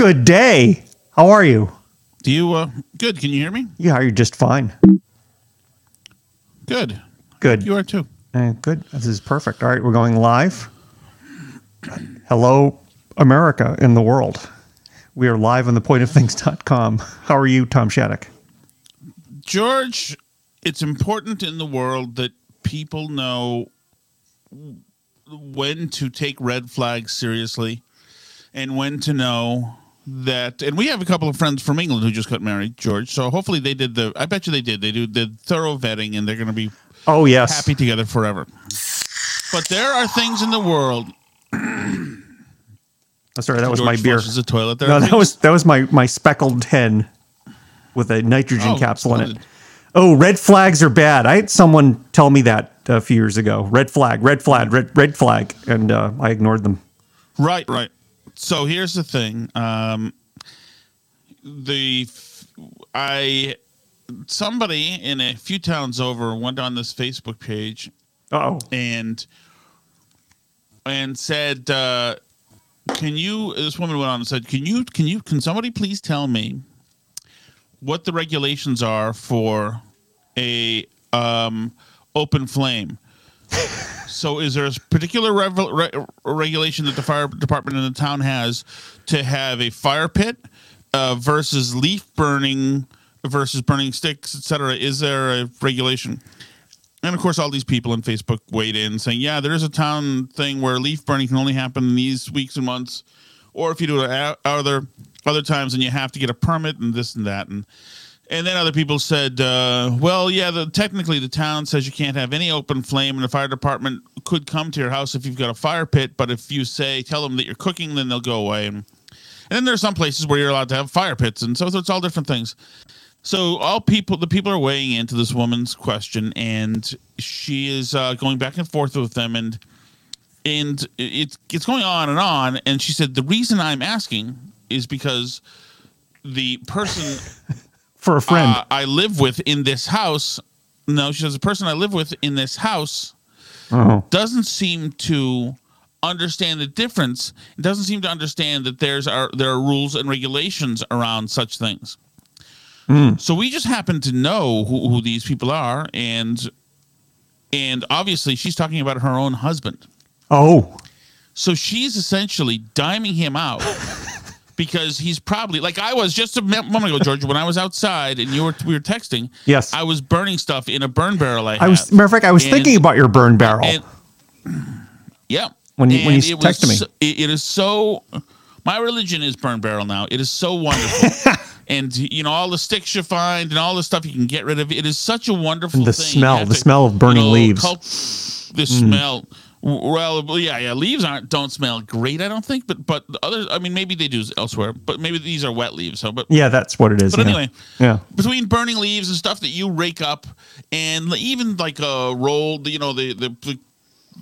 Good day. How are you? Do you? Uh, good. Can you hear me? Yeah, you're just fine. Good. Good. You are too. Uh, good. This is perfect. All right, we're going live. Hello, America and the world. We are live on the pointofthings.com. How are you, Tom Shattuck? George, it's important in the world that people know when to take red flags seriously and when to know that and we have a couple of friends from England who just got married, George. So hopefully they did the I bet you they did. They do the thorough vetting and they're gonna be Oh, yes. happy together forever. But there are things in the world. Oh, sorry, that was George my beer. the toilet. There No, that was that was my my speckled hen with a nitrogen Oh, capsule in it. Oh, red flags are bad. I had someone tell me that a few years ago. Red flag, red flag, red red flag, and uh, I ignored them. Right, right. So here's the thing. Um, the I somebody in a few towns over went on this Facebook page Oh, and and said, uh, "Can you?" This woman went on and said, "Can you? Can you? Can somebody please tell me what the regulations are for a um, open flame?" So, is there a particular rev- re- regulation that the fire department in the town has to have a fire pit uh, versus leaf burning versus burning sticks, etc.? Is there a regulation? And of course, all these people on Facebook weighed in saying, "Yeah, there is a town thing where leaf burning can only happen in these weeks and months, or if you do it other other times, and you have to get a permit and this and that." And and then other people said, uh, "Well, yeah, the, technically the town says you can't have any open flame, and the fire department could come to your house if you've got a fire pit. But if you say tell them that you're cooking, then they'll go away." And, and then there's some places where you're allowed to have fire pits, and so it's all different things. So all people, the people are weighing into this woman's question, and she is uh, going back and forth with them, and and it's it's going on and on. And she said the reason I'm asking is because the person for a friend. uh, I live with in this house. No, she says the person I live with in this house oh, doesn't seem to understand the difference. It doesn't seem to understand that there's are there are rules and regulations around such things. So we just happen to know who, who these people are, and and obviously she's talking about her own husband. oh, So she's essentially diming him out because he's probably like I was just a moment ago, George. When I was outside and you were we were texting, Yes. I was burning stuff in a burn barrel. I, I was matter of fact, I was And- thinking about your burn barrel. and yeah, When you- when And you it was texted me. it- it is so. My religion is burn barrel now. It is so wonderful, and you know all the sticks you find and all the stuff you can get rid of. It is such a wonderful. And the thing. You smell, the to, smell of burning you know, leaves. Mm. cult- the smell. Well, yeah, yeah. Leaves aren't don't smell great. I don't think, but but the other. I mean, maybe they do elsewhere, but maybe these are wet leaves. So, but yeah, that's what it is. but yeah. anyway, yeah. between burning leaves and stuff that you rake up, and even like a roll, you know, the the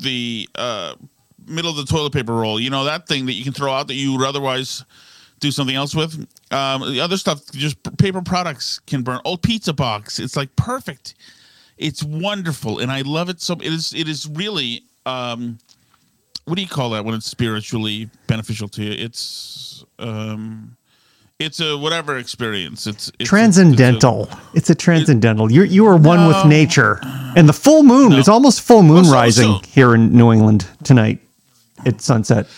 the uh, middle of the toilet paper roll, you know, that thing that you can throw out that you would otherwise do something else with. Um, the other stuff, just paper products can burn. Old pizza box, it's like perfect. It's wonderful, and I love it so. It is. It is really. Um, what do you call that when it's spiritually beneficial to you? It's. Um, it's a whatever experience. It's, it's it's a- transcendental. It's a, transcendental. You you are one with nature, and the full moon. No. It's almost full moon so- rising so- here in New England tonight at sunset.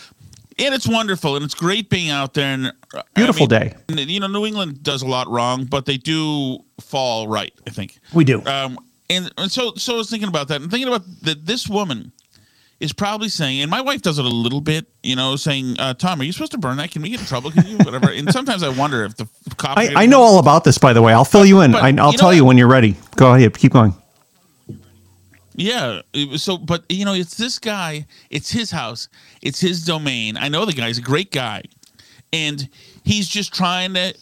and it's wonderful and it's great being out there and uh, Beautiful day. day you know new england does a lot wrong but they do fall right i think We do. um and, and so so i was thinking about that and thinking about that this woman is probably saying and my wife does it a little bit you know saying uh, tom are you supposed to burn that can we get in trouble can you whatever and sometimes i wonder if the cop I, I know all about this, by the way. I'll fill you in. but I, I'll you know tell you when you're ready. Go ahead. Keep going. Yeah. So, but you know, it's this guy. It's his house. It's his domain. I know the guy. He's a great guy, and he's just trying to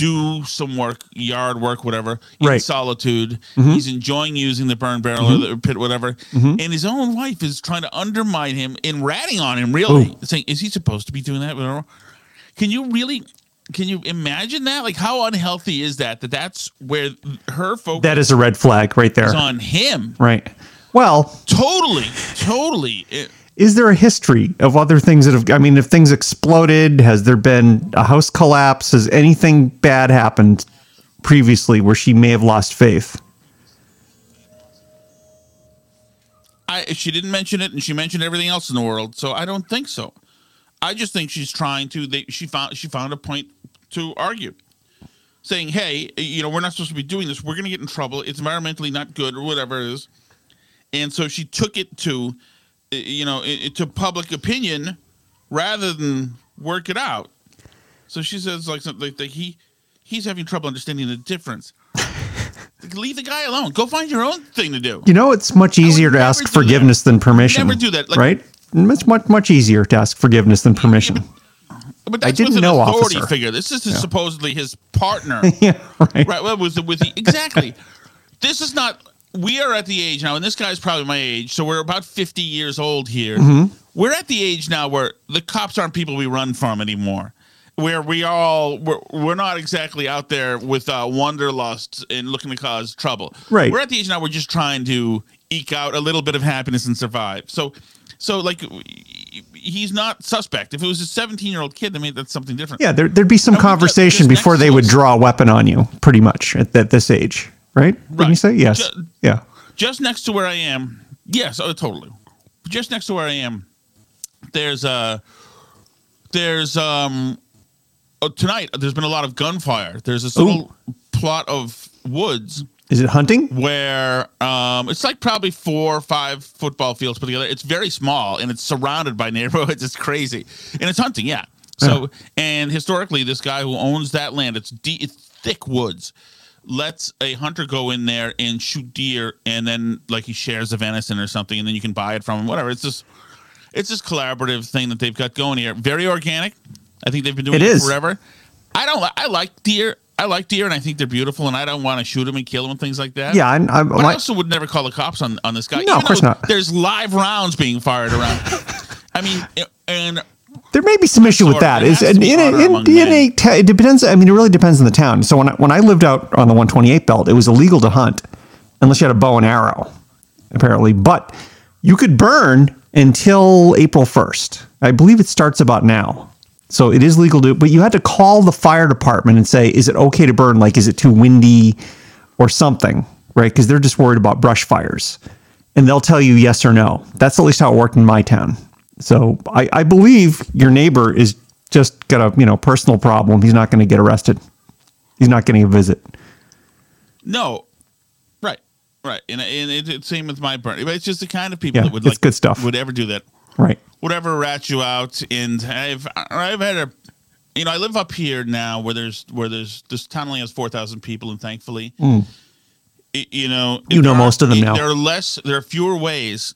do some work, yard work, whatever, in Right. solitude. Mm-hmm. He's enjoying using the burn barrel or the pit, whatever. And his own wife is trying to undermine him and ratting on him, really, saying, "Is he supposed to be doing that?" Can you really? Can you imagine that? Like, how unhealthy is that? That that's where her focus That is a red flag right there. on him. Right. Well, Totally, totally. It- is there a history of other things that have? I mean, if things exploded, has there been a house collapse? Has anything bad happened previously where she may have lost faith? I she didn't mention it, and she mentioned everything else in the world, so I don't think so. I just think she's trying to. They, she found she found a point to argue, saying, "Hey, you know, we're not supposed to be doing this. We're going to get in trouble. It's environmentally not good, or whatever it is." And so she took it to, you know, to public opinion rather than work it out. So she says like something like, like he he's having trouble understanding the difference. Leave the guy alone. Go find your own thing to do. You know, it's much easier to ask forgiveness than permission. Never do that. Like- right? It's much much easier to ask forgiveness than permission. But I didn't know, authority officer. figure. This is supposedly his partner. yeah, right. right. Well, was with the, exactly. this is not. We are at the age now, and this guy's probably my age, so we're about fifty years old here. Mm-hmm. We're at the age now where the cops aren't people we run from anymore. Where we all we're, we're not exactly out there with uh, wanderlust and looking to cause trouble. Right. We're at the age now we're just trying to eke out a little bit of happiness and survive. So, so like he's not suspect. If it was a seventeen year old kid, I mean that's something different. Yeah, there, there'd be some conversation before they would draw a weapon on you, pretty much at, at this age, right? Didn't you say yes? Ju- yeah. just next to where I am. Yes, oh, totally. Just next to where I am, there's a there's um oh, tonight. There's been a lot of gunfire. There's this little plot of woods Is it hunting? where um it's like probably four or five football fields put together. It's very small and it's surrounded by neighborhoods. It's crazy and it's hunting. Yeah. So and historically, this guy who owns that land, it's deep, it's thick woods. Lets a hunter go in there and shoot deer, and then like he shares the venison or something, and then you can buy it from him. Whatever. It's just it's this collaborative thing that they've got going here. Very organic. I think they've been doing It it, forever. I don't. I like deer. I like deer, and I think they're beautiful, and I don't want to shoot them and kill them and things like that. Yeah, I'm, I'm, But I also would never call the cops on, on this guy. No, of course not. There's live rounds being fired around. I mean, and there may be some issue with that. It Is in, in, a, in, among in a ta- it depends. I mean, it really depends on the town. So when I, when I lived out on the 128 belt, it was illegal to hunt unless you had a bow and arrow, apparently. But you could burn until April 1st. I believe it starts about now. So it is legal to, but you had to call the fire department and say, is it okay to burn? Like, is it too windy or something? Right? Because they're just worried about brush fires. And they'll tell you yes or no. That's at least how it worked in my town. So I, I believe your neighbor is just got a you know personal problem. He's not going to get arrested. He's not getting a visit. no, right, right, and and it, it's same with my burn. But it's just the kind of people Yeah, that would like good stuff. would ever do that. Right. would ever rat you out. And I've I've had a, you know, I live up here now where there's where there's this town only has four thousand people, and thankfully, hmm. y- you know. You know there most of them now. There are less, there are fewer ways.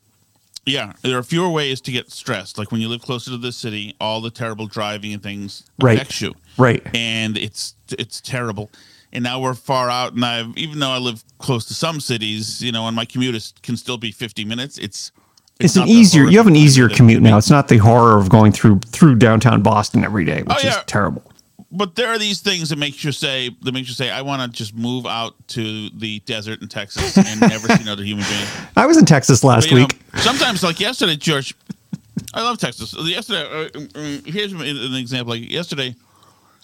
Yeah, there are fewer ways to get stressed. Like when you live closer to the city, all the terrible driving and things Right. affects you. Right. and it's it's terrible. And now we're far out, and I've even though I live close to some cities, you know, and my commute is, can still be fifty minutes. It's It's, an easier. You have an easier commute now. It's not the horror of going through through downtown Boston every day, which Oh, yeah. is terrible. But there are these things that make you say that makes you say I want to just move out to the desert in Texas and never see another human being. I was in Texas last But, you know, week. sometimes, like yesterday, George, I love Texas. Yesterday, uh, uh, here's an example. Like yesterday,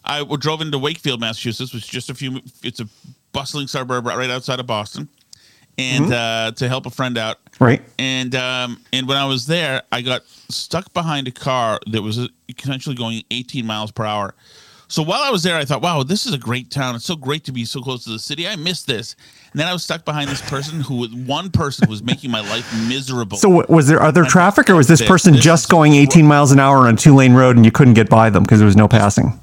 I drove into Wakefield, Massachusetts, which is just a few. It's a bustling suburb right right outside of Boston, and Mm-hmm. uh, to help a friend out. Right. And um, and when I was there, I got stuck behind a car that was uh, essentially going 18 miles per hour. So while I was there, I thought, "Wow, this is a great town. It's so great to be so close to the city. I miss this." And then I was stuck behind this person who, was one person, who was making my life miserable. So was there other traffic, or was this person this just going 18 miles an hour on a two lane road and you couldn't get by them because there was no passing?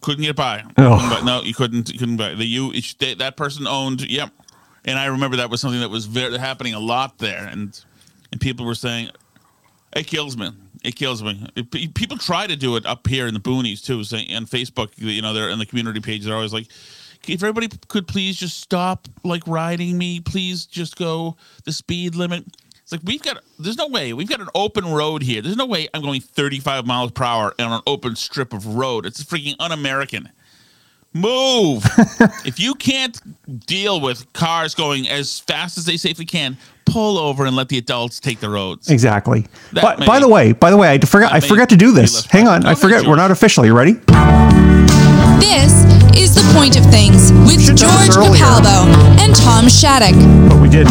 couldn't get by. Oh. No, you couldn't. You couldn't buy. The you day, that person owned. Yep. And I remember that was something that was very happening a lot there, and and people were saying, "It kills me. It kills me." It- people try to do it up here in the boonies too. Saying on Facebook, you know, they're in the community page. They're always like. If everybody could please just stop like riding me, please just go the speed limit. It's like we've got there's no way. We've got an open road here. There's no way I'm going 35 miles per hour on an open strip of road. It's freaking un-American. Move. if you can't deal with cars going as fast as they safely can, pull over and let the adults take the roads. Exactly. That But may- by the way, by the way, I forgot. I forgot to do this. Hang on, practical. I Okay, forget. We're not official. You ready? This is The Point of Things with Should've done this George earlier. Capalbo and Tom Shattuck. But we did.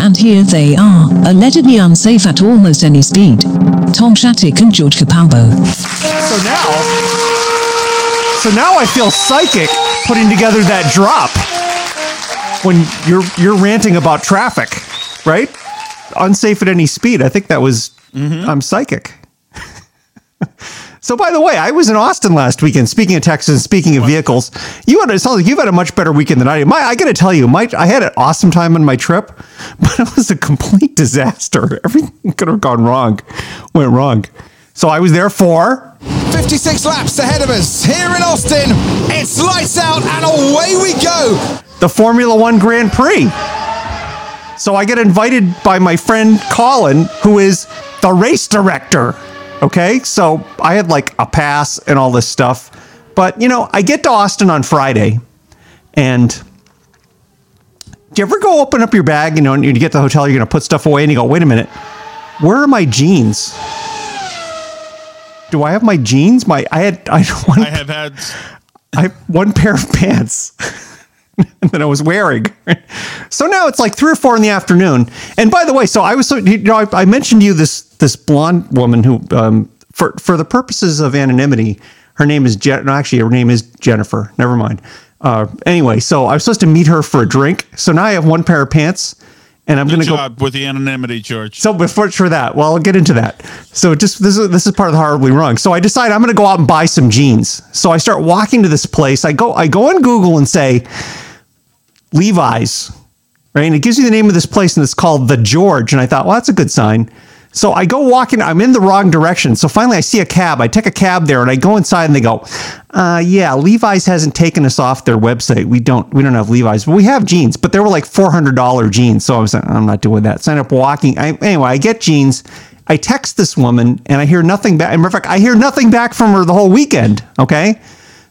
And here they are, allegedly unsafe at almost any speed. Tom Shattuck and George Capalbo. So now, so now I feel psychic putting together that drop when you're you're ranting about traffic, right? Unsafe at any speed. I think that was mm-hmm. I'm psychic. so by the way, I was in Austin last weekend. Speaking of Texas, speaking of vehicles, you had it sounds like you've had a much better weekend than I did. My, I got to tell you, my I had an awesome time on my trip, but it was a complete disaster. Everything could have gone wrong, went wrong. So I was there for 56 laps ahead of us here in Austin. It's lights out and away we go. the Formula One Grand Prix. So I get invited by my friend Colin, who is the race director. Okay, so I had like a pass and all this stuff. But, you know, I get to Austin on Friday, and do you ever go open up your bag, you know, and you get to the hotel, you're going to put stuff away, and you go, wait a minute, where are my jeans? Do I have my jeans? My I had I one I have had I one pair of pants that I was wearing. So now it's like three or four in the afternoon. And by the way, so I was so you know I, I mentioned to you this this blonde woman who um, for for the purposes of anonymity, her name is Jen. No, actually, her name is Jennifer. Never mind. Uh, anyway, so I was supposed to meet her for a drink. So now I have one pair of pants, and I'm going to go. with the anonymity, George. So before for that, well, I'll get into that. So just this is this is part of the horribly wrong. So I decide I'm going to go out and buy some jeans. So I start walking to this place. I go I go on Google and say Levi's, right? And it gives you the name of this place, and it's called the George. And I thought, well, that's a good sign. So I go walking. I'm in the wrong direction. So finally, I see a cab. I take a cab there, and I go inside, and they go, uh, "Yeah, Levi's hasn't taken us off their website. We don't we don't have Levi's, but we have jeans. But they were like four hundred dollar jeans. So I was like, I'm not doing that. End up walking. I, anyway, I get jeans. I text this woman, and I hear nothing back. Matter of fact, I hear nothing back from her the whole weekend. Okay,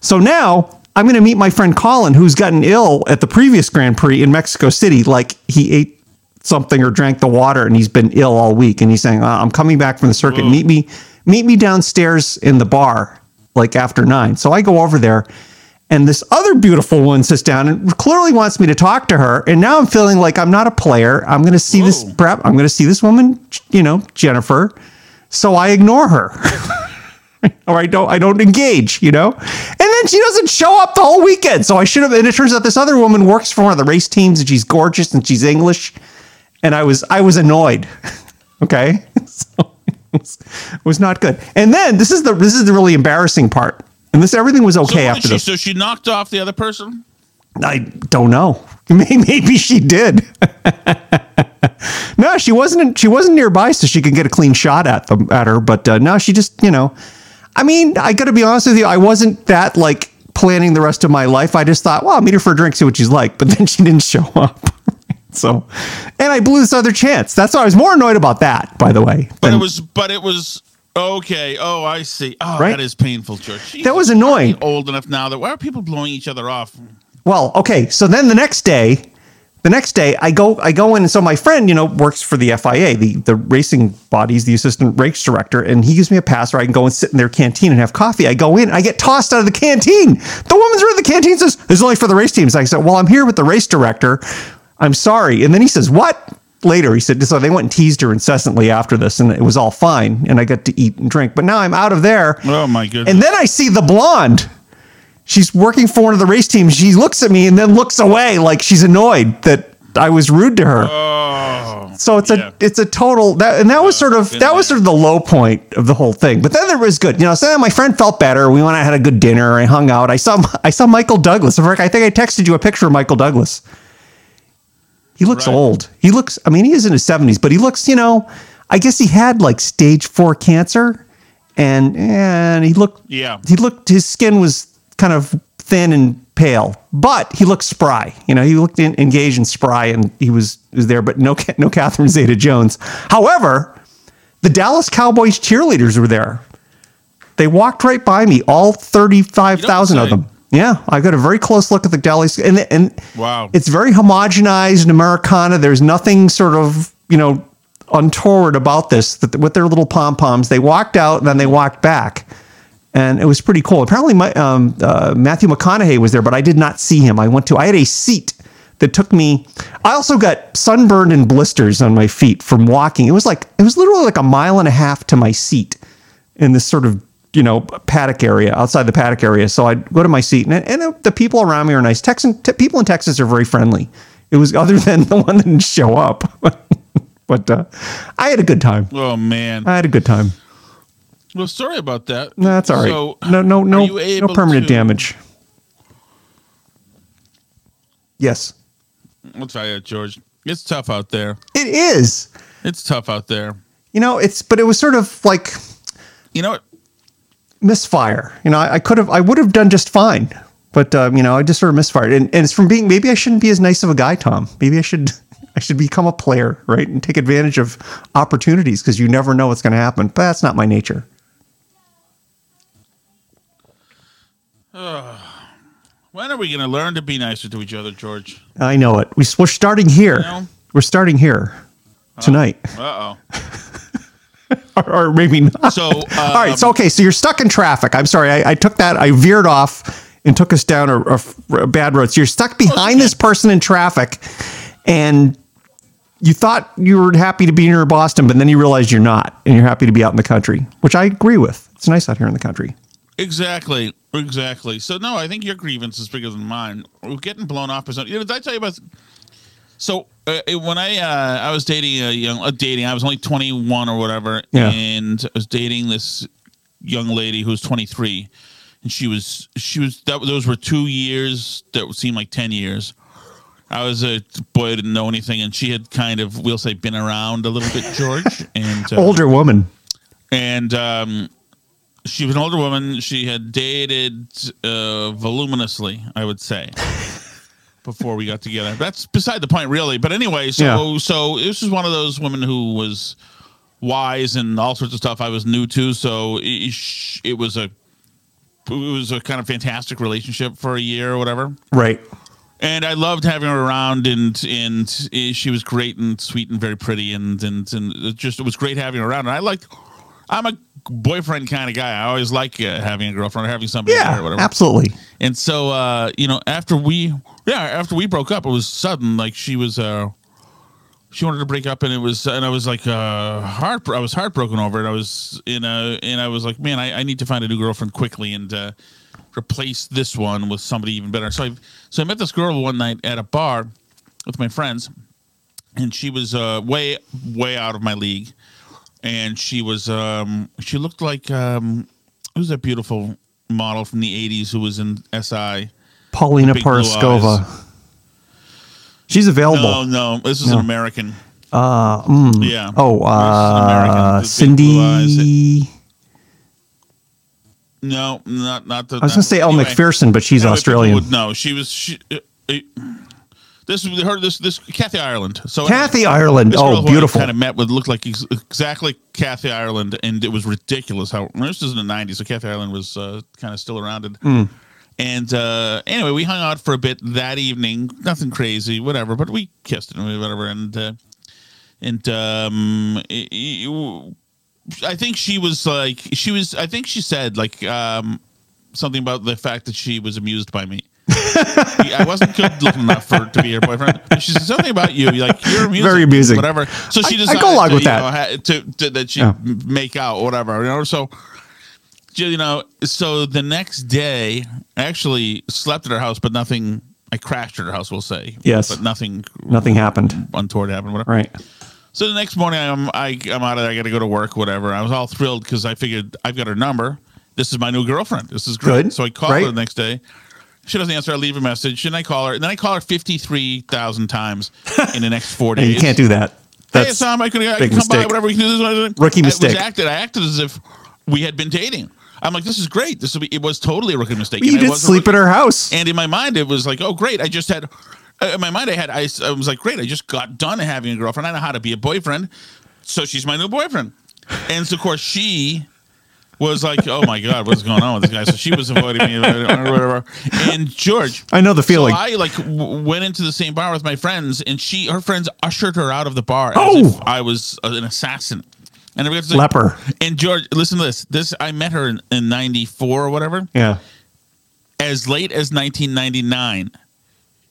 so now I'm going to meet my friend Colin, who's gotten ill at the previous Grand Prix in Mexico City. Like he ate something or drank the water and he's been ill all week and he's saying uh, i'm coming back from the circuit meet me meet me downstairs in the bar like after nine so i go over there and this other beautiful one sits down and clearly wants me to talk to her and now i'm feeling like i'm not a player i'm going to see this Whoa. perhaps i'm going to see this woman you know jennifer so i ignore her or I don't I don't engage, you know? And then she doesn't show up the whole weekend. So I should have and it turns out this other woman works for one of the race teams and she's gorgeous and she's English. And I was I was annoyed. okay? So it was, it was not good. And then this is the this is the really embarrassing part. And this everything was okay what after she, this. so she knocked off the other person. I don't know. Maybe, maybe she did. no, she wasn't. She wasn't nearby, so she could get a clean shot at them at her. But uh, no, she just you know. I mean, I got to be honest with you. I wasn't that like planning the rest of my life. I just thought, well, I'll meet her for a drink, see what she's like. But then she didn't show up. So, and I blew this other chance. That's why I was more annoyed about that. By the way, But than- it was, but it was okay. Oh, I see. Oh, Right? that is painful, George. That was annoying. Old enough now that why are people blowing each other off? Well, okay. So then the next day, the next day I go I go in and so my friend, you know, works for the FIA, the the racing bodies, the assistant race director, and he gives me a pass where I can go and sit in their canteen and have coffee. I go in, I get tossed out of the canteen. The woman's in the canteen says, This is only for the race teams. I said, Well, I'm here with the race director. I'm sorry. And then he says, What? Later, he said, so they went and teased her incessantly after this, and it was all fine, and I got to eat and drink. But now I'm out of there. Oh my goodness. And then I see the blonde. She's working for one of the race teams. She looks at me and then looks away like she's annoyed that I was rude to her. oh, so it's yeah. a it's a total that and that was sort of that was sort of the low point of the whole thing. But then there was good. You know, so my friend felt better. We went and had a good dinner. I hung out. I saw I saw Michael Douglas. I think I texted you a picture of Michael Douglas. He looks Right. old. He looks I mean, he is in his 70s, but he looks, you know, I guess he had like stage 4 cancer and and he looked Yeah. he looked his skin was kind of thin and pale but he looked spry you know he looked in, engaged and spry and he was was there but no no Catherine Zeta Jones however the Dallas Cowboys cheerleaders were there they walked right by me all 35,000 of them Yeah, I got a very close look at the deli, and and Wow. it's very homogenized and Americana. There's nothing sort of you know untoward about this. That with their little pom poms, they walked out and then they walked back, and it was pretty cool. Apparently, my um, uh, Matthew McConaughey was there, but I did not see him. I went to. I had a seat that took me. I also got sunburned and blisters on my feet from walking. It was like it was literally like a mile and a half to my seat in this sort of you know paddock area outside the paddock area. So I'd go to my seat, and, and the people around me are nice. Texan t- people in Texas are very friendly. It was other than the one that didn't show up, but uh, I had a good time. Oh man. I had a good time. Well, sorry about that. That's all right. So, no, no, no, no permanent to- damage. Yes, I'll tell you, George. It's tough out there. it is. It's tough out there. You know, it's but it was sort of like You know what? Misfire. You know, I, I could have, I would have done just fine, but um, you know, I just sort of misfired, and, and it's from being. Maybe I shouldn't be as nice of a guy, Tom. Maybe I should, I should become a player, right, and take advantage of opportunities because you never know what's going to happen. But that's not my nature. When are we going to learn to be nicer to each other, George? I know it. We, we're starting here. No. We're starting here tonight, Uh or, or maybe not. So, um, All right. So okay. So you're stuck in traffic. I'm sorry. I, I took that. I veered off and took us down a bad road. So you're stuck behind this person in traffic, and you thought you were happy to be near Boston, but then you realized you're not, and you're happy to be out in the country, which I agree with. It's nice out here in the country. Exactly. Exactly. So no, I think your grievance is bigger than mine. We're getting blown off Or something. You know, did I tell you about? So uh, when I uh, I was dating a young uh, dating, I was only twenty one or whatever, Yeah. and I was dating this young lady who was twenty three, and she was she was that those were two years that seemed like ten years. I was a boy who didn't know anything, and she had kind of we'll say been around a little bit, George, and uh, Older woman. and um, she was an older woman. She had dated uh, voluminously, I would say, before we got together. That's beside the point, really. But anyway, so Yeah. so this was one of those women who was wise and all sorts of stuff I was new to. So it, it was a it was a kind of fantastic relationship for a year or whatever Right. and I loved having her around, and and she was great and sweet and very pretty, and and and it just it was great having her around. And I like, I'm a boyfriend kind of guy. I always like uh, having a girlfriend or having somebody there or Yeah. whatever. Absolutely. And so, uh, you know, after we, yeah, after we broke up, it was sudden. Like she was, uh, she wanted to break up, and it was, and I was like, uh, heart, I was heartbroken over it. I was in a, and I was like, man, I, I need to find a new girlfriend quickly and uh, replace this one with somebody even better. So I, so I met this girl one night at a bar with my friends, and she was uh, way, way out of my league, and she was, um, she looked like, um, who's that beautiful model from the '80s who was in SI? Paulina Porizkova. She's available. No, no, this is No. an American. Uh, mm. Yeah. Oh, This is an American uh, with big blue eyes. Cindy. No, not not the. I was going to say Elle MacPherson, but she's Australian. would know. She was. She, uh, uh, this was her. This this Kathy Ireland. So Kathy Ireland. Oh, beautiful. Kind of met with looked like ex- exactly Kathy Ireland, and it was ridiculous how this is in the '90s. So Kathy Ireland was uh, kind of still around. And, Hmm. and uh, anyway, we hung out for a bit that evening. Nothing crazy, whatever. But we kissed and whatever. And uh, and um, it- it- I think she was like she was. I think she said like um, something about the fact that she was amused by me. I wasn't good looking enough for to be her boyfriend. But she said something about you, like you're amusing, Very amusing. whatever. So she I- I go along to, with that. know, to, to that she Yeah. make out, whatever. You know, so you know, so the next day, I actually slept at her house, but nothing. I crashed at her house, we'll say. Yes. but nothing. Nothing happened. untoward happened. Whatever. Right. So the next morning, I'm I, I'm out of there. I got to go to work, whatever. I was all thrilled because I figured I've got her number. This is my new girlfriend. This is great. Good. So I call Great. her the next day. She doesn't answer. I leave a message, and I call her. And then I call her fifty three thousand times in the next four days. you can't do that. Hey, That's Tom, I could, I big could come by, whatever we can do. This, Rookie I mistake. Was acted, I acted as if we had been dating. I'm like, this is great. This will be, it was totally a rookie mistake. you And did sleep at her house. and in my mind, it was like, oh, great. I just had, uh, in my mind, I had, I, I was like, great. I just got done having a girlfriend. I know how to be a boyfriend. So she's my new boyfriend. And so, of course, she was like, "Oh my god, what's going on with this guy?" So she was avoiding me or whatever. And George, I know the feeling. So I like w- went into the same bar with my friends, and she, her friends, ushered her out of the bar as Oh! if I was uh, an assassin. And everybody was like, Leper. And George, listen to this. This I met her in, in '94 or whatever. yeah. As late as 1999,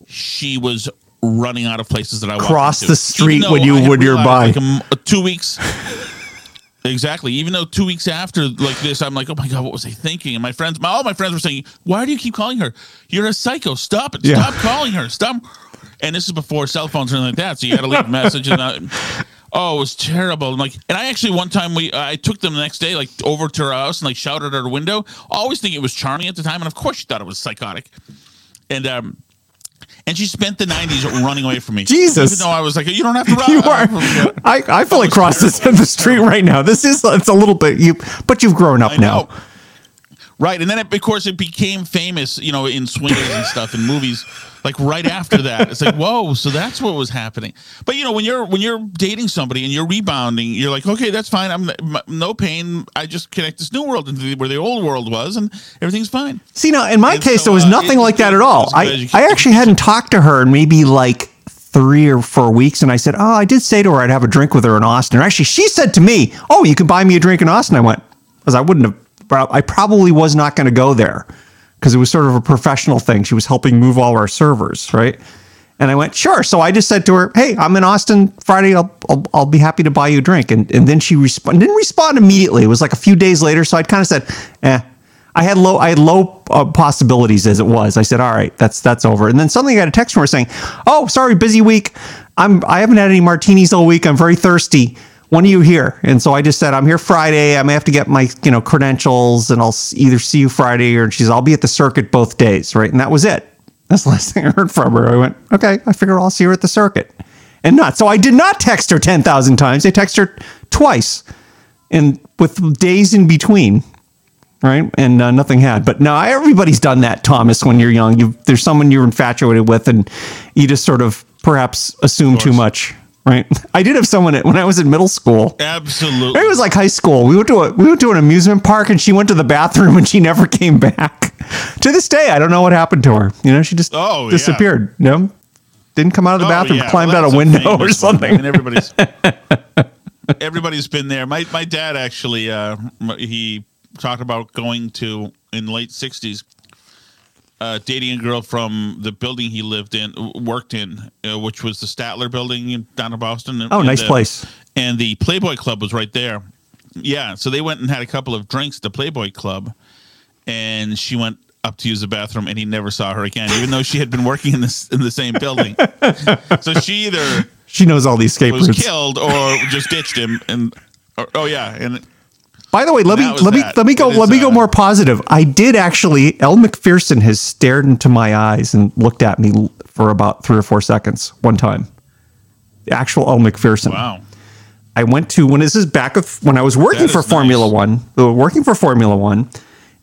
she was running out of places that I walked Cross the street when you would realized, nearby. Like two weeks. Exactly. Even though two weeks after like this, I'm like, oh my god, what was I thinking? And my friends, my, all my friends were saying, why do you keep calling her? You're a psycho. Stop it. Yeah. Stop calling her. Stop. And this is before cell phones or anything like that, so you got to leave a message. And uh, oh, it was terrible. I'm like, and I actually one time we I took them the next day like over to her house and like shouted at her window. Always think it was charming at the time, and of course she thought it was psychotic. And um. And she spent the '90s running away from me. Jesus. Even though I was like, "You don't have to run." You are. I, I feel like cross this the street right now. This is it's a little bit you, but you've grown up I now. Right, and then it, of course it became famous, you know, in swingers and stuff in movies. Like right after that, it's like, whoa, so that's what was happening. But you know, when you're when you're dating somebody and you're rebounding, you're like, okay, that's fine. I'm m- no pain. I just connect this new world into the, where the old world was, and everything's fine. See now, in my And case, so, there was uh, nothing like that at all. I, I actually hadn't talked to her in maybe like three or four weeks, and I said, "Oh, I did say to her I'd have a drink with her in Austin." Or actually, she said to me, "Oh, you can buy me a drink in Austin." I went because I wouldn't have. I probably was not going to go there because it was sort of a professional thing. She was helping move all our servers, right? And I went, sure. So I just said to her, hey, I'm in Austin Friday. I'll, I'll, I'll be happy to buy you a drink. And, and then she responded, didn't respond immediately. It was like a few days later. So I kind of said, eh. I had low, I had low uh, possibilities as it was. I said, all right, that's that's over. And then suddenly I got a text from her saying, oh, sorry, busy week. I'm I haven't had any martinis all week. I'm very thirsty. When are you here? And so I just said, I'm here Friday. I may have to get my you know credentials, and I'll either see you Friday or she's. I'll be at the circuit both days, right? And that was it. That's the last thing I heard from her. I went, okay, I figure I'll see her at the circuit. And not. So I did not text her 10,000 times. I texted her twice and with days in between. Right. And uh, nothing had. But no, everybody's done that, Thomas, when you're young. You, there's someone you're infatuated with and you just sort of perhaps assume too much. Right. I did have someone at- when I was in middle school. Absolutely. It was like high school. We went to a we went to an amusement park and she went to the bathroom and she never came back. to this day, I don't know what happened to her. You know, she just Oh, yeah. disappeared. You know, didn't come out of the Oh, bathroom, yeah. climbed Well, out a window or something. Mean, everybody's everybody's been there. My my dad actually uh, he talked about going to in the late '60s, uh, dating a girl from the building he lived in, worked in, uh, which was the Statler Building in- down in Boston. Oh, And nice the- place. And the Playboy Club was right there. Yeah, so they went and had a couple of drinks at the Playboy Club, and she went up to use the bathroom, and he never saw her again, even though she had been working in this in the same building. so she either She knows all these escape was routes. killed or just ditched him, and or, oh yeah, and By the way, let me let me that. let me go let me go uh, more positive. I did actually. Elle MacPherson has stared into my eyes and looked at me for about three or four seconds one time. The actual Elle MacPherson. wow. I went to when this is back of when I was working for Formula nice. One, working for Formula One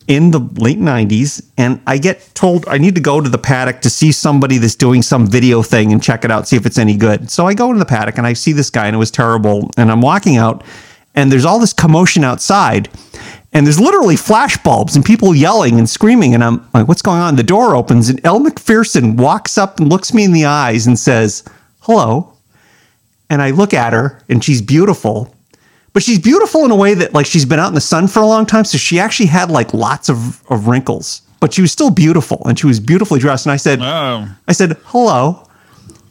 in the late '90s, and I get told I need to go to the paddock to see somebody that's doing some video thing and check it out, see if it's any good. So I go to the paddock and I see this guy, and it was terrible. And I'm walking out, and there's all this commotion outside, and there's literally flash bulbs and people yelling and screaming, and I'm like, "What's going on?" The door opens, and Elle MacPherson walks up and looks me in the eyes and says, "Hello." and I look at her and she's beautiful, but she's beautiful in a way that like she's been out in the sun for a long time. So she actually had like lots of, of wrinkles, but she was still beautiful and she was beautifully dressed. And I said, Oh, I said, hello.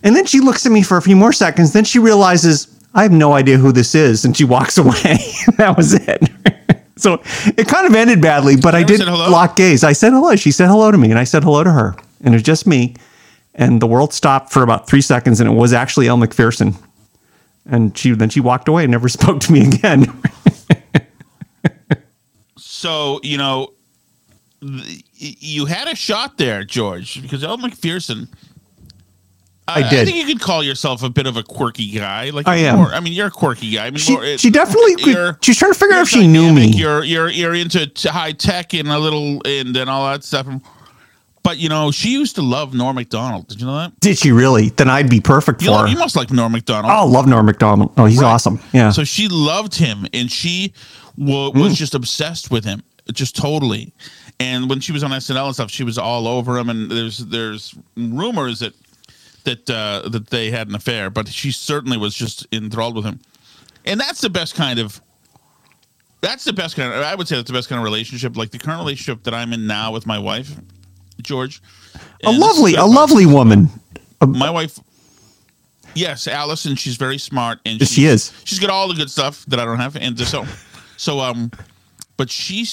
And then she looks at me for a few more seconds. Then she realizes I have no idea who this is. And she walks away. that was it. so it kind of ended badly, but I never did lock gaze. I said hello. She said hello to me and I said hello to her. And it was just me. And the world stopped for about three seconds and it was actually Elle MacPherson. And she then she walked away and never spoke to me again. so you know, you had a shot there, George, because Elle MacPherson. I did. I think you could call yourself a bit of a quirky guy. Like I am. More, I mean, you're a quirky guy. I mean, she, more, she definitely she's trying to figure out if she knew me. You're you're you're into high tech and a little and and all that stuff. But you know, she used to love Norm Macdonald. Did you know that? Did she really? Then I'd be perfect You, for love, her. you must like Norm Macdonald. Oh, love Norm Macdonald. Oh, he's Right. awesome. Yeah. So she loved him, and she wa- was mm. just obsessed with him, just totally. And when she was on SNL and stuff, she was all over him. And there's there's rumors that that uh, that they had an affair, but she certainly was just enthralled with him. And that's the best kind of. That's the best kind. Of, I would say that's the best kind of relationship. Like the current relationship that I'm in now with my wife, George. a And this is lovely, a lovely woman. my wife yes allison she's very smart and she is. she's got all the good stuff that i don't have and so so um but she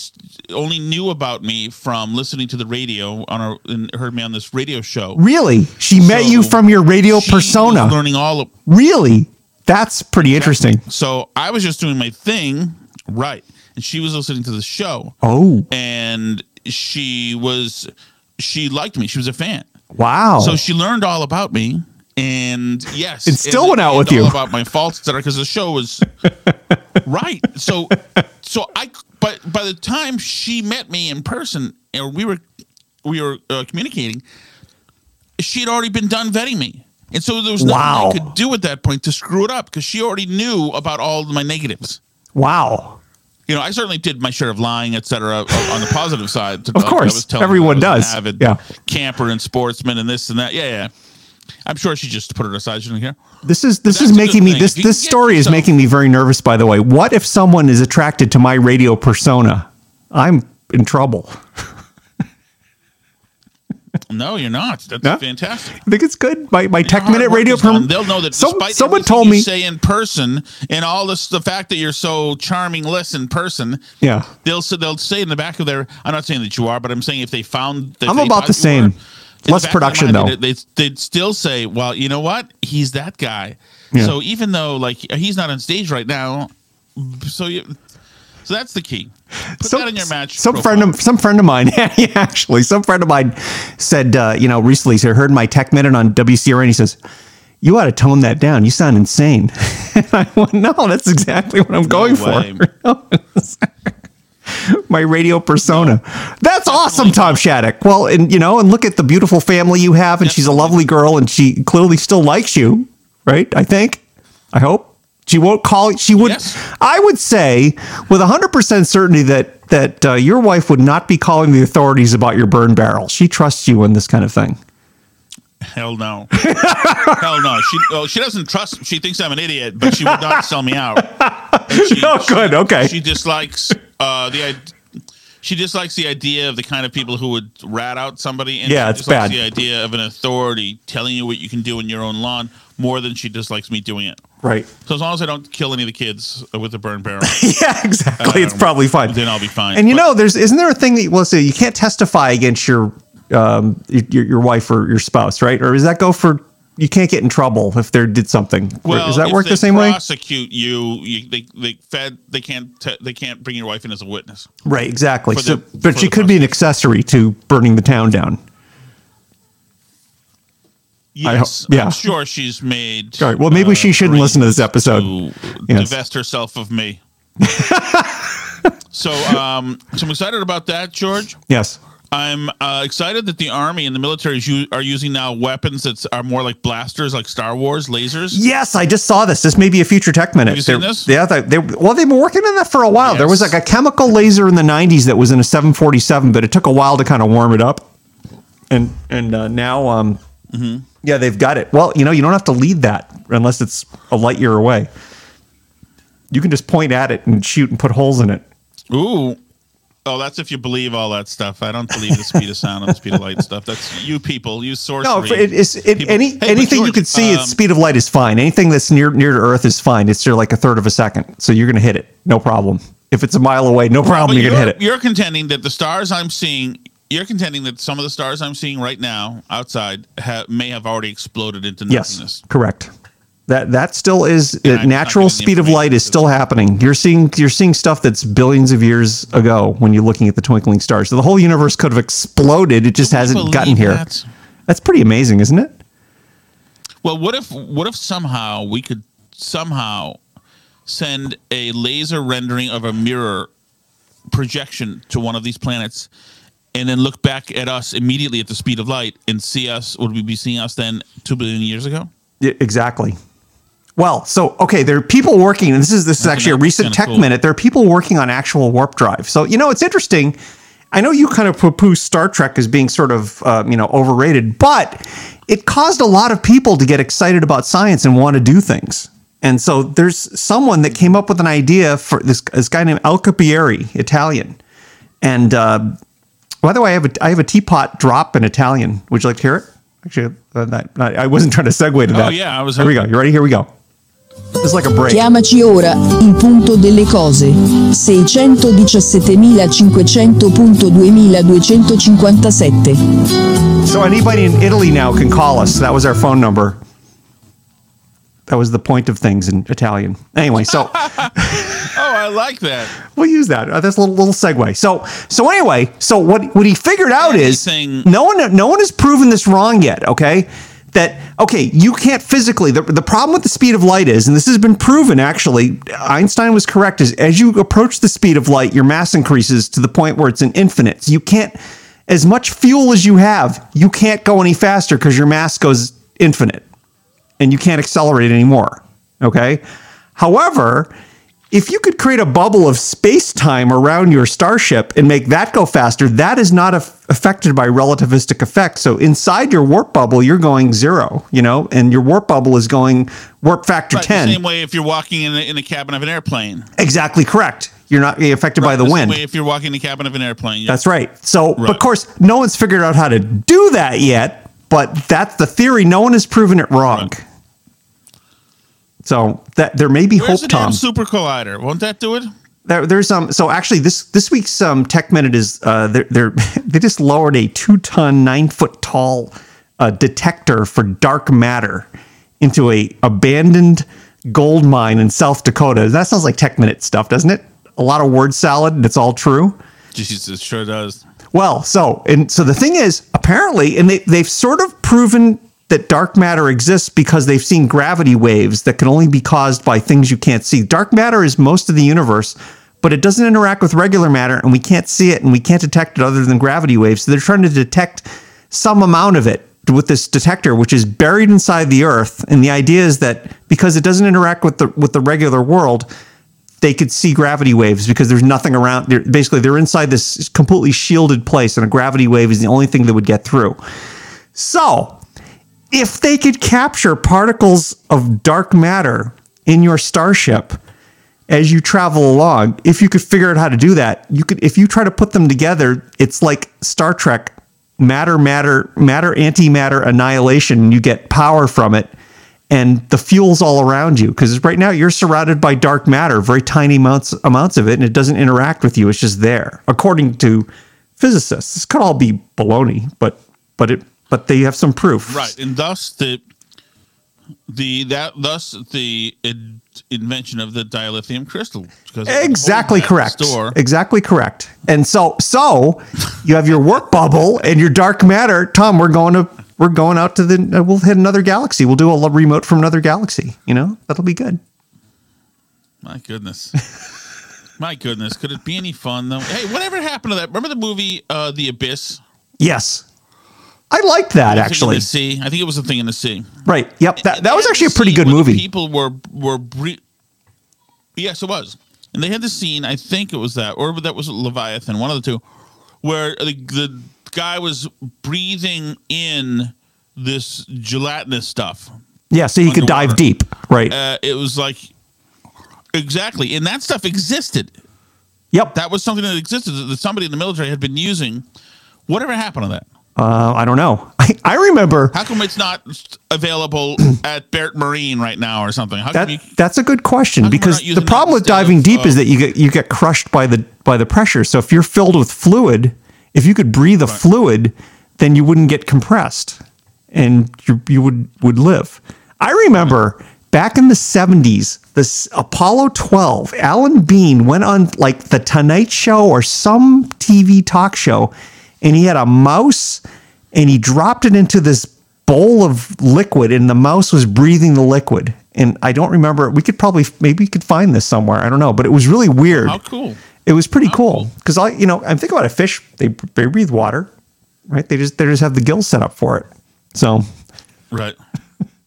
only knew about me from listening to the radio on our and heard me on this radio show Really? She met you from your radio persona. learning all of Really? That's pretty interesting. so i was just doing my thing right and she was listening to the show Oh, and she was she liked me she was a fan wow. So she learned all about me, and yes, it still went out and with you. about my faults, etc. Because the show was right. So, so I, but by the time she met me in person, and we were, we were uh, communicating, she had already been done vetting me, and so there was nothing Wow. I could do at that point to screw it up because she already knew about all my negatives. wow. You know, I certainly did my share of lying, et cetera, on the positive side. Of course. Everyone does. Avid Yeah. camper and sportsman and this and that. Yeah, yeah. I'm sure she just put it aside. She didn't care. This is this is making me this this story is making me very nervous. By the way, what if someone is attracted to my radio persona? I'm in trouble. No, you're not. That's No? fantastic. I think it's good. My my tech minute radio perm. They'll know that Some- despite someone told me. say in person and all this, the fact that you're so charming, less in person. Yeah. They'll say they'll say in the back of their. I'm not saying that you are, but I'm saying if they found. That I'm they about the same. were, Less production, though. They, they, they'd still say, "Well, you know what? He's that guy." Yeah. So even though like he's not on stage right now, so you. So that's the key. Put that in your match. Some profile. friend of some friend of mine, actually, some friend of mine said, uh, you know, recently he heard my tech minute on WCRN. He says, "You ought to tone that down. You sound insane." and I went, "No, that's exactly what I'm going way. for." my radio persona. That's awesome, Tom Shattuck. Well, and you know, and look at the beautiful family you have, and she's a lovely girl, and she clearly still likes you, right? I think. I hope. She won't call. She would. Yes. I would say with hundred percent certainty that that uh, your wife would not be calling the authorities about your burn barrel. She trusts you in this kind of thing. Hell no. Hell no. She well, she doesn't trust. She thinks I'm an idiot, but she would not sell me out. And She, Oh, good, okay. She dislikes uh, the. She dislikes the idea of the kind of people who would rat out somebody. And Yeah, she it's dislikes bad. The idea of an authority telling you what you can do in your own lawn more than she dislikes me doing it. Right. So as long as I don't kill any of the kids with a burn barrel, Yeah, exactly. it's probably fine. then I'll be fine. And you But- know, there's isn't there a thing that well, say you can't testify against your um your, your wife or your spouse, right? Or does that go for you can't get in trouble if they did something? Or does that work the same way? Prosecute you, you they they fed they can't te- they can't bring your wife in as a witness. Right, exactly. For So, the- but she could be an accessory to burning the town down. Yes, yeah. I'm sure she's made. All right, well, maybe she shouldn't listen to this episode. To Yes. divest herself of me. so, um, so I'm excited about that, George. Yes. I'm uh, excited that the army and the military is u- are using now weapons that are more like blasters, like Star Wars lasers. Yes, I just saw this. This may be a future tech minute. Have you seen They're- this? Yeah, they, they, well, they've been working on that for a while. There was like a chemical laser in the '90s that was in a 747, but it took a while to kind of warm it up. And and uh, now, um, Mm-hmm. yeah, they've got it. Well, you know, you don't have to lead that unless it's a light year away. You can just point at it and shoot and put holes in it. Ooh. Oh, that's if you believe all that stuff. I don't believe the speed of sound and the speed of light stuff. That's you people, you sorcery. No, it, it's it, any Hey, anything you can see um, speed of light is fine. Anything that's near near to Earth is fine. It's like a third of a second, so you're gonna hit it, no problem. If it's a mile away, no problem. You're, you're, gonna hit it. you're contending that the stars I'm seeing, you're contending that some of the stars I'm seeing right now outside ha- may have already exploded into nothingness. Yes, nothingness. correct. That that still is uh, natural not getting the speed of light is still happening. You're seeing you're seeing stuff that's billions of years ago when you're looking at the twinkling stars. So the whole universe could have exploded. It just hasn't gotten here. that? That's pretty amazing, isn't it? Well, what if what if somehow we could somehow send a laser rendering of a mirror projection to one of these planets and then look back at us immediately at the speed of light and see us, would we be seeing us then two billion years ago? Yeah, exactly. Well, so okay, there are people working, and this is this is actually a recent tech cool. minute. There are people working on actual warp drive. So you know, it's interesting. I know you kind of poo-poo Star Trek as being sort of uh, you know overrated, but it caused a lot of people to get excited about science and want to do things. And so there's someone that came up with an idea for this, this guy named Alcubierre, Italian. And uh, by the way, I have a I have a teapot drop in Italian. Would you like to hear it? Actually, uh, that, I wasn't trying to segue to that. Oh, yeah, I was Here we go. You ready? Here we go. It's like a break. Chiamaci ora, il punto delle cose. 617.2257. So anybody in Italy now can call us. That was our phone number. That was the point of things in Italian. Anyway, so Oh, I like that. we'll use that. Uh, That's a little, little segue. So so anyway, so what what he figured out is Anything- no one no one has proven this wrong yet. Okay, that okay you can't physically. The, the problem with the speed of light is, and this has been proven actually, Einstein was correct. Is as you approach the speed of light, your mass increases to the point where it's an infinite. So you can't as much fuel as you have, you can't go any faster because your mass goes infinite and you can't accelerate anymore. Okay. However, if you could create a bubble of space time around your starship and make that go faster, that is not af- affected by relativistic effects. So inside your warp bubble, you're going zero, you know, and your warp bubble is going warp factor Right, 10. The same way if you're walking in the, in the cabin of an airplane. Exactly correct. You're not affected by the, same wind. way if you're walking in the cabin of an airplane. Yeah. That's right. So, Right. of course, no one's figured out how to do that yet, but that's the theory. No one has proven it wrong. Right. So that there may be Where's hope, the Tom. super collider? Won't that do it? there, there's um so actually this this week's um tech minute is uh they're, they're they just lowered a two ton nine foot tall uh, detector for dark matter into a abandoned gold mine in South Dakota. That sounds like tech minute stuff, doesn't it? A lot of word salad. and It's all true. Jesus, it sure does. Well, so and so the thing is, apparently, and they they've sort of proven that dark matter exists because they've seen gravity waves that can only be caused by things you can't see. Dark matter is most of the universe, but it doesn't interact with regular matter, and we can't see it, and we can't detect it other than gravity waves. So they're trying to detect some amount of it with this detector, which is buried inside the Earth. And the idea is that because it doesn't interact with the with the regular world, they could see gravity waves because there's nothing around. They're, basically, they're inside this completely shielded place, and a gravity wave is the only thing that would get through. So, if they could capture particles of dark matter in your starship as you travel along, if you could figure out how to do that, you could. If you try to put them together, it's like Star Trek matter, matter, matter, antimatter annihilation. You get power from it and the fuel's all around you because right now you're surrounded by dark matter, very tiny amounts amounts of it, and it doesn't interact with you. It's just there, according to physicists. This could all be baloney, but but it but they have some proof. Right, and thus the the that thus the in, invention of the dilithium crystal. Because it would Exactly correct. Store. Exactly correct. And so so you have your warp bubble and your dark matter. Tom, we're going to we're going out to the uh, we'll hit another galaxy. We'll do a remote from another galaxy. You know that'll be good. My goodness. My goodness, could it be any fun though? Hey, whatever happened to that? Remember the movie uh, The Abyss? Yes, I liked that in actually. sea. I think it was a thing in the sea. Right. Yep. That that was actually a pretty good movie. People were were bre- yes, it was, and they had the scene. I think it was that, or that was Leviathan, one of the two, where the, the guy was breathing in this gelatinous stuff. Yeah, so you could dive deep. Right. Uh, it was like exactly, and that stuff existed. yep. That was something that existed that somebody in the military had been using. Whatever happened to that? Uh, I don't know. I, I remember How come it's not available at Bert Marine right now or something? How that. you, That's a good question How come we're because the problem with diving of, deep is uh, that you get you get crushed by the by the pressure. So if you're filled with fluid, if you could breathe a fluid, then you wouldn't get compressed, and you you would would live. I remember back in the 70s, this Apollo 12, Alan Bean went on like the Tonight Show or some TV talk show, and he had a mouse and he dropped it into this bowl of liquid, and the mouse was breathing the liquid. And I don't remember. We could probably maybe we could find this somewhere. I don't know, but it was really weird. how cool? it was pretty cool because I, you know, I'm thinking about a fish. They they breathe water, right? They just they just have the gills set up for it. So Right.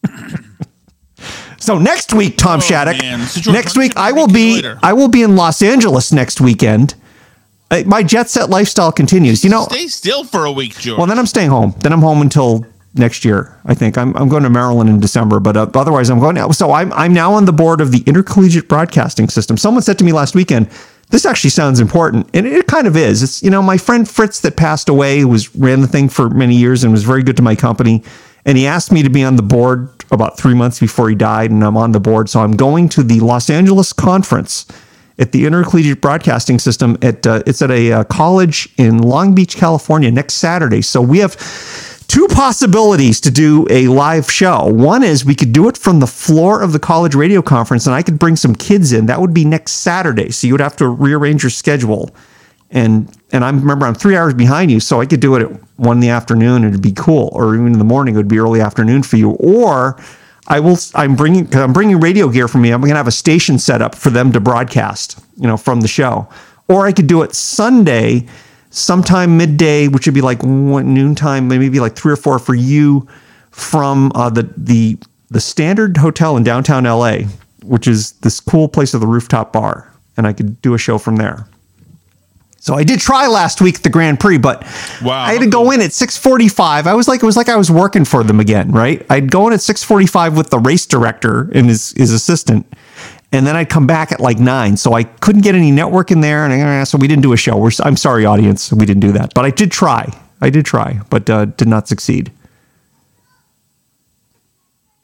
so next week, Tom Oh, Shattuck. So, next week I will be later? I will be in Los Angeles next weekend. My jet set lifestyle continues. You know, Stay still for a week, George. well then I'm staying home. Then I'm home until next year. I think I'm I'm going to Maryland in December, but uh, otherwise I'm going out. So I'm I'm now on the board of the Intercollegiate Broadcasting System. Someone said to me last weekend, this actually sounds important, and it kind of is. It's you know my friend Fritz that passed away was ran the thing for many years and was very good to my company, and he asked me to be on the board about three months before he died, and I'm on the board. So I'm going to the Los Angeles conference at the Intercollegiate Broadcasting System. At uh, it's at a uh, college in Long Beach, California, next Saturday. So we have two possibilities to do a live show. One is we could do it from the floor of the college radio conference, and I could bring some kids in. That would be next Saturday. So you would have to rearrange your schedule. And and I remember I'm three hours behind you, so I could do it at one in the afternoon. It'd be cool, or even in the morning. It would be early afternoon for you, or I will. I'm bringing. I'm bringing radio gear for me. I'm going to have a station set up for them to broadcast. You know, from the show, or I could do it Sunday, sometime midday, which would be like one, noontime, maybe like three or four for you, from uh, the the the Standard Hotel in downtown LA, which is this cool place with a rooftop bar, and I could do a show from there. So I did try last week at the Grand Prix, but Wow, I had to go in at 6:45. I was like it was like I was working for them again, right? I'd go in at 6:45 with the race director and his his assistant, and then I'd come back at like nine. So I couldn't get any network in there, and I, so we didn't do a show. We're, I'm sorry, audience, we didn't do that, but I did try. I did try, but uh, did not succeed.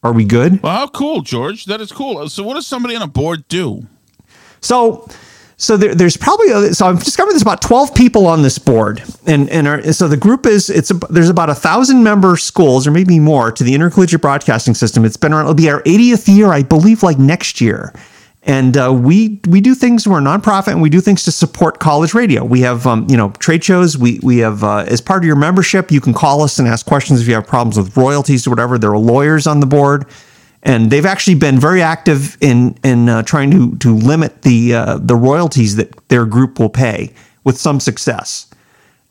Are we good? well, how cool, George. That is cool. So, what does somebody on a board do? So, so there, there's probably a, so I've discovered there's about 12 people on this board, and and our, so the group is it's a, there's about a thousand member schools or maybe more to the intercollegiate broadcasting system. It's been around. It'll be our 80th year, I believe, like next year. And uh, we we do things. We're a nonprofit, and we do things to support college radio. We have um, you know trade shows. We we have uh, as part of your membership, you can call us and ask questions if you have problems with royalties or whatever. There are lawyers on the board and they've actually been very active in in uh, trying to to limit the uh, the royalties that their group will pay with some success.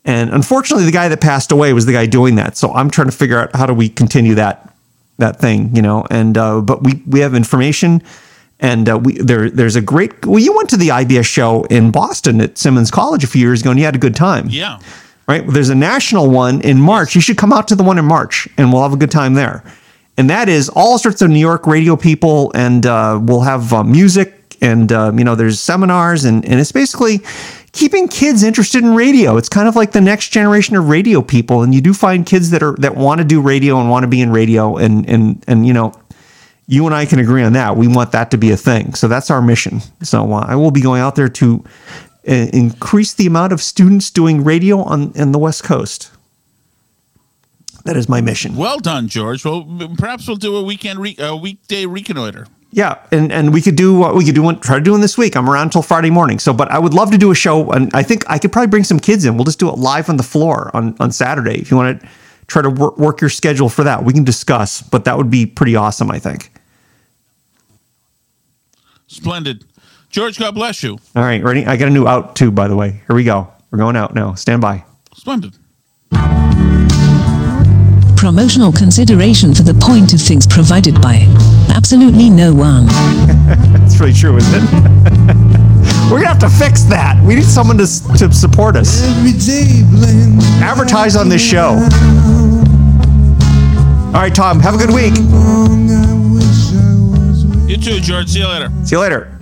And unfortunately, the guy that passed away was the guy doing that. So I'm trying to figure out how do we continue that that thing, you know. And uh, but we we have information, and uh, we there there's a great. Well, you went to the IBS show in Boston at Simmons College a few years ago, and you had a good time Yeah. right? Well, there's a national one in March. You should come out to the one in March, and we'll have a good time there. And that is all sorts of New York radio people, and uh, we'll have uh, music, and uh, you know, there's seminars, and and it's basically keeping kids interested in radio. It's kind of like the next generation of radio people, and you do find kids that are that want to do radio and want to be in radio, and and and you know. You and I can agree on that. We want that to be a thing. So that's our mission. So uh, I will be going out there to uh, increase the amount of students doing radio on in the West Coast. That is my mission. Well done, George. Well, perhaps we'll do a weekend, re- a weekday reconnoiter. Yeah, and and we could do what we could do one, try to do one this week. I'm around until Friday morning. So, but I would love to do a show, and I think I could probably bring some kids in. We'll just do it live on the floor on on Saturday. If you want to try to work, work your schedule for that, we can discuss. But that would be pretty awesome, I think. Splendid. George, God bless you. All right, ready? I got a new out too, by the way. Here we go. We're going out now. Stand by. Splendid. Promotional consideration for the point of things provided by absolutely no one. That's really true, isn't it? We're gonna have to fix that. We need someone to to support us. Advertise on this show. All right, Tom. Have a good week. You too, George. See you later. See you later.